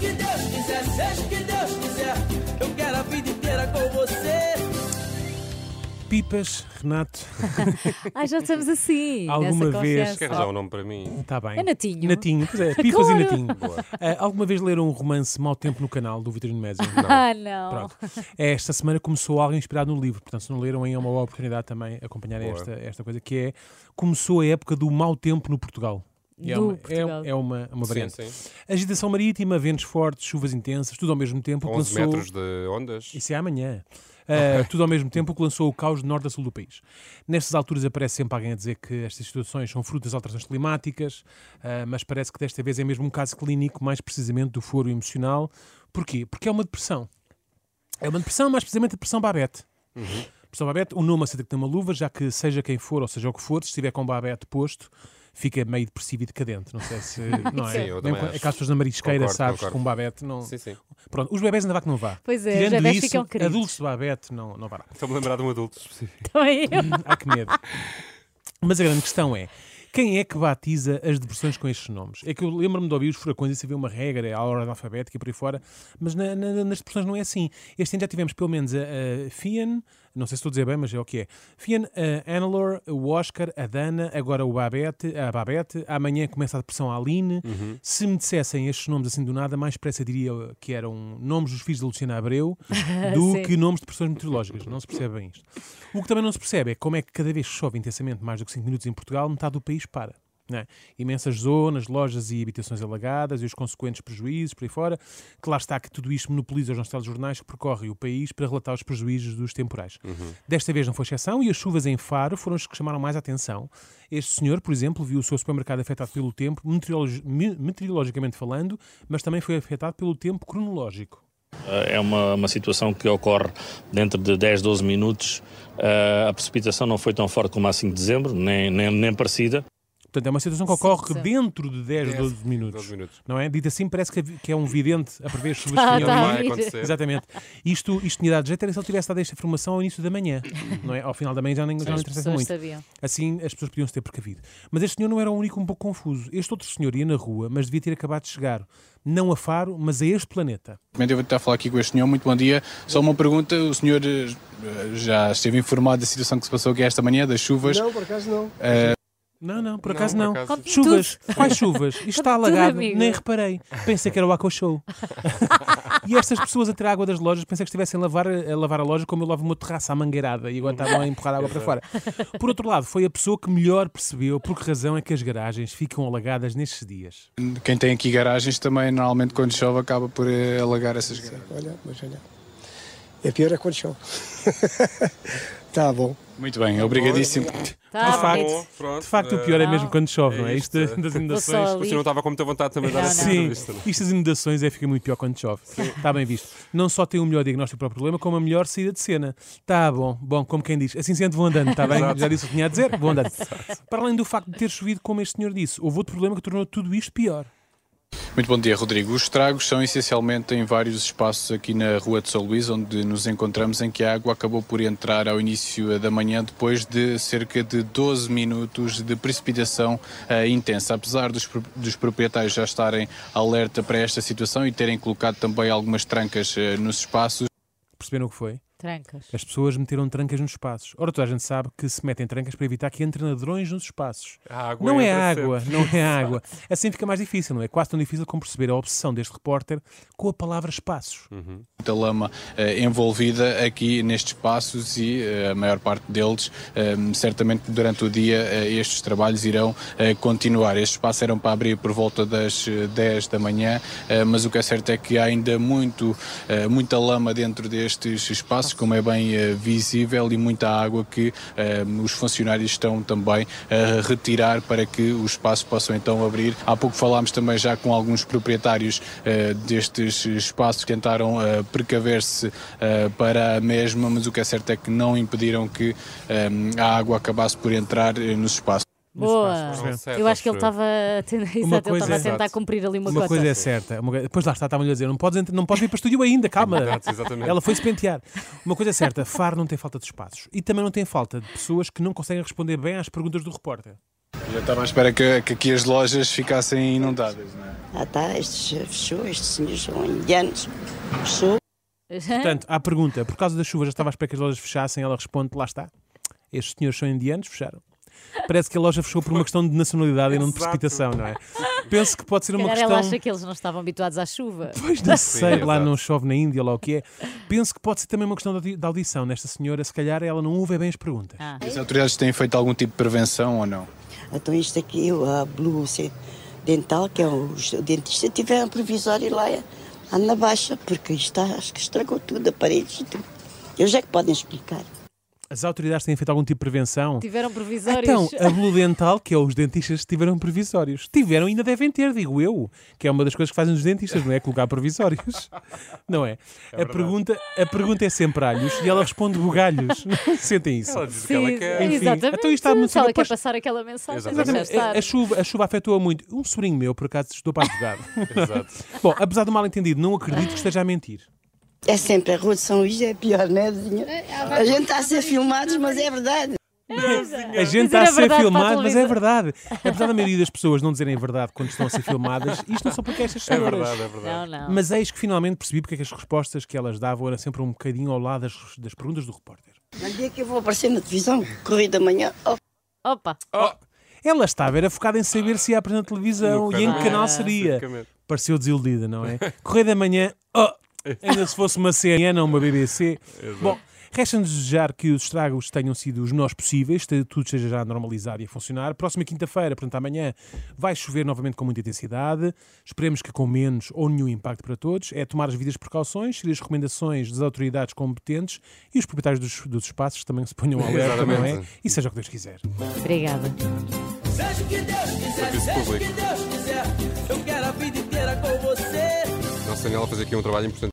que Deus quiser, seja o que Deus quiser. Eu quero a vida inteira com você. Pipas, Renato, Ai, já estamos assim. Alguma vez-. Quer arranjar um nome para mim? está bem. É Natinho. Natinho, pois é, Pipas Claro. e Natinho. Ah, alguma vez leram um romance Mau Tempo no canal do Vitorino Mésio? Ah, não. Pronto. Esta semana começou algo inspirado no livro, portanto, se não leram, aí é uma boa oportunidade também acompanhar Boa. esta, esta coisa, que é começou a época do mau tempo no Portugal. É Do uma, é- Portugal. é uma, uma Sim, variante. sim. Agitação marítima, ventos fortes, chuvas intensas, tudo ao mesmo tempo. o que 11 lançou- metros de ondas. Isso é amanhã. Uh, tudo ao mesmo tempo que lançou o caos de norte a sul do país. Nestas alturas aparece sempre alguém a dizer que estas situações são fruto das alterações climáticas, uh, mas parece que desta vez é mesmo um caso clínico, mais precisamente do foro emocional. Porquê? Porque é uma depressão. É uma depressão, mais precisamente a depressão Babette. Depressão Babette, o nome aceita que tem uma luva, já que seja quem for, ou seja o que for, se estiver com Babette posto, fica meio depressivo e decadente. Não sei se. Não é? Sim, eu Mesmo acho. Aquelas pessoas na marisqueira, Concordo, sabes, concordo. com Babette, não. Sim, sim. Pronto, os bebés ainda vá que não vá. Pois é, os Tirando bebés isso, ficam queridos. adultos de Babette não, não vará. Estou-me a lembrar de um adulto específico. Também eu. Há que medo. Mas a grande questão é. Quem é que batiza as depressões com estes nomes? É que eu lembro-me de ouvir os furacões e se vê uma regra, é a ordem alfabética e por aí fora, mas na- na- nas depressões não é assim. Este ano já tivemos pelo menos a, a Fian, não sei se estou a dizer bem, mas é o que é. Fian, Annalore, o Oscar, a Dana, agora o Babette, a Babette, amanhã começa a depressão a Aline. Se me dissessem estes nomes assim do nada, mais depressa diria que eram nomes dos filhos da Luciana Abreu do que nomes de depressões meteorológicas. Não se percebe bem isto. O que também não se percebe é como é que cada vez que chove intensamente mais do que 5 minutos em Portugal, metade do país para. É? Imensas zonas, lojas e habitações alagadas e os consequentes prejuízos por aí fora. Lá está que tudo isto monopoliza os nossos telejornais que percorrem o país para relatar os prejuízos dos temporais. Desta vez não foi exceção e as chuvas em Faro foram as que chamaram mais a atenção. Este senhor, por exemplo, viu o seu supermercado afetado pelo tempo, meteorologi- me- meteorologicamente falando, mas também foi afetado pelo tempo cronológico. É uma, uma situação que ocorre dentro de 10, 12 minutos. Uh, a precipitação não foi tão forte como a 5 de dezembro, nem, nem, nem parecida. Portanto, é uma situação que ocorre Sim, sim. dentro de 10, 10, 12 minutos. 12 minutos. Não é? Dito assim, parece que, é um vidente a prever as chuvas Tá, tá. Vai acontecer. Exatamente. Isto, isto tinha dado jeito era se ele tivesse dado esta informação ao início da manhã. Não é? Ao final da manhã já, nem, já não interessa muito. sabiam. Assim as pessoas podiam se ter precavido. Mas este senhor não era o único um pouco confuso. Este outro senhor ia na rua, mas devia ter acabado de chegar. Não a Faro, mas a este planeta. Primeiro devo estar a falar aqui com este senhor, muito bom dia. Só uma pergunta, o senhor eh, já esteve informado da situação que se passou aqui esta manhã, das chuvas? Não, por acaso não. Não, não, por acaso por não. acaso- Conte Chuvas. Quais chuvas? Isto está alagado. Nem reparei. Pensei que era o Aqua Show. e estas pessoas a tirar água das lojas, pensei que estivessem a lavar, a lavar a loja como eu lavo uma terraça à mangueirada e agora estavam a empurrar água para fora. Por outro lado, foi a pessoa que melhor percebeu por que razão é que as garagens ficam alagadas nestes dias. Quem tem aqui garagens também, normalmente quando chove, acaba por eh, alagar essas garagens. Olha, mas olha. É pior é quando chove. tá bom. Muito bem, obrigadíssimo. Tá, De facto, bonito. Pronto, De facto, o pior é mesmo quando chove, não é? É Isto isto. das inundações. senhor não estava com muita vontade também de dar essa. Sim, é? isto das inundações é fica muito pior quando chove. Está bem visto. Não só tem o melhor diagnóstico para o problema, como a melhor saída de cena. Está bom, bom, como quem diz. Assim sendo, vou andando, está bem? Exato. Já disse o que tinha a dizer, vou andando. Para além do facto de ter chovido, como este senhor disse, houve outro problema que tornou tudo isto pior. Muito bom dia, Rodrigo. Os estragos são essencialmente em vários espaços aqui na Rua de São Luís, onde nos encontramos, em que a água acabou por entrar ao início da manhã, depois de cerca de 12 minutos de precipitação eh, intensa. Apesar dos, dos proprietários já estarem alerta para esta situação e terem colocado também algumas trancas eh, nos espaços, Perceberam o que foi? Trancas. As pessoas meteram trancas nos espaços. Ora, toda a gente sabe que se metem trancas para evitar que entrem ladrões nos espaços. A água Não é água, sempre. não é água. Assim fica mais difícil, não é? Quase tão difícil como perceber a obsessão deste repórter com a palavra espaços. muita lama eh, envolvida aqui nestes espaços e eh, a maior parte deles, eh, certamente durante o dia, estes trabalhos irão continuar. Estes espaços eram para abrir por volta das eh, 10 da manhã, mas o que é certo é que há ainda muito, muita lama dentro destes espaços, como é bem eh, visível, e muita água que eh, os funcionários estão também a retirar para que os espaços possam então abrir. Há pouco falámos também já com alguns proprietários eh, destes espaços que tentaram eh, precaver-se eh, para a mesma, mas o que é certo é que não impediram que eh, a água acabasse por entrar eh, nos espaços. Boa. Eu acho que ele eu. estava a ten- a tentar Exato. cumprir ali uma, Uma cota. coisa é certa. Uma... Depois lá está, estavam-lhe a dizer, não podes, entrar- não podes ir para o estúdio ainda, calma. Exato, exatamente. Ela foi-se pentear. Uma coisa é certa, Faro não tem falta de espaços. E também não tem falta de pessoas que não conseguem responder bem às perguntas do repórter. Já estava à espera que, que aqui as lojas ficassem inundadas, não é? Ah tá, este fechou, estes senhores são indianos. Fechou. Portanto, à pergunta, por causa da chuva já estava à espera que as lojas fechassem, ela responde, lá está. Estes senhores são indianos, fecharam. Parece que a loja fechou por uma questão de nacionalidade e não de precipitação, não é? Penso que pode ser Se uma calhar questão... ela acha que eles não estavam habituados à chuva. Pois não sei, lá exato. não chove na Índia, lá o que é. Penso que pode ser também uma questão de audição nesta senhora. Se calhar ela não ouve bem as perguntas. Ah. As autoridades têm feito algum tipo de prevenção ou não? Então isto aqui, a Blue Dental, que é o, o dentista, tiveram provisório lá lá na baixa, porque isto está- acho que estragou tudo, a parede e tudo. Eles é que podem explicar. As autoridades têm feito algum tipo de prevenção? Tiveram provisórios. Então, a Blue Dental, que é os dentistas, tiveram provisórios. Tiveram, ainda devem ter, digo eu. Que é uma das coisas que fazem os dentistas, não é? Colocar provisórios. Não é? a, pergunta, a pergunta é sempre alhos e ela responde bugalhos. Sentem isso? Ela diz o que ela Sim, quer. Enfim, exatamente. então isto está muito Se ela depois- quer passar aquela mensagem, Exatamente. deixa estar. A, a chuva, a chuva afetou-a muito. Um sobrinho meu, por acaso, estudou para advogado. Exato. Bom, apesar do mal entendido, não acredito que esteja a mentir. É sempre a Rua de São Luís, é pior, não é, vizinha? A gente está a ser filmados, mas é verdade. A gente está a ser filmado, mas é televisão. verdade. Apesar da maioria das pessoas não dizerem a verdade quando estão a ser filmadas, isto não são porque estas É senhoras. verdade, é verdade. Não, não. Mas eis que finalmente percebi porque é que as respostas que elas davam eram sempre um bocadinho ao lado das, das perguntas do repórter. No dia que eu vou aparecer na televisão, correio da manhã, oh, Opa, Ela estava era focada em saber se ia apresentar na televisão No e em que canal. seria. Pareceu desiludida, não é? Correio da manhã, oh, ainda se fosse uma CNN ou uma BBC. Bom, resta-nos desejar que os estragos tenham sido os menores possíveis, que tudo esteja já normalizado e a funcionar. Próxima quinta-feira, portanto amanhã, vai chover novamente com muita intensidade. Esperemos que com menos ou nenhum impacto para todos. É tomar as devidas precauções, seguir as recomendações das autoridades competentes e os proprietários dos, dos espaços também se ponham alerta, não é? E seja o que Deus quiser. obrigada. Seja o que Deus quiser, seja o que Deus quiser. Eu quero a vida inteira com você. Nossa Daniela fazer aqui um trabalho importante.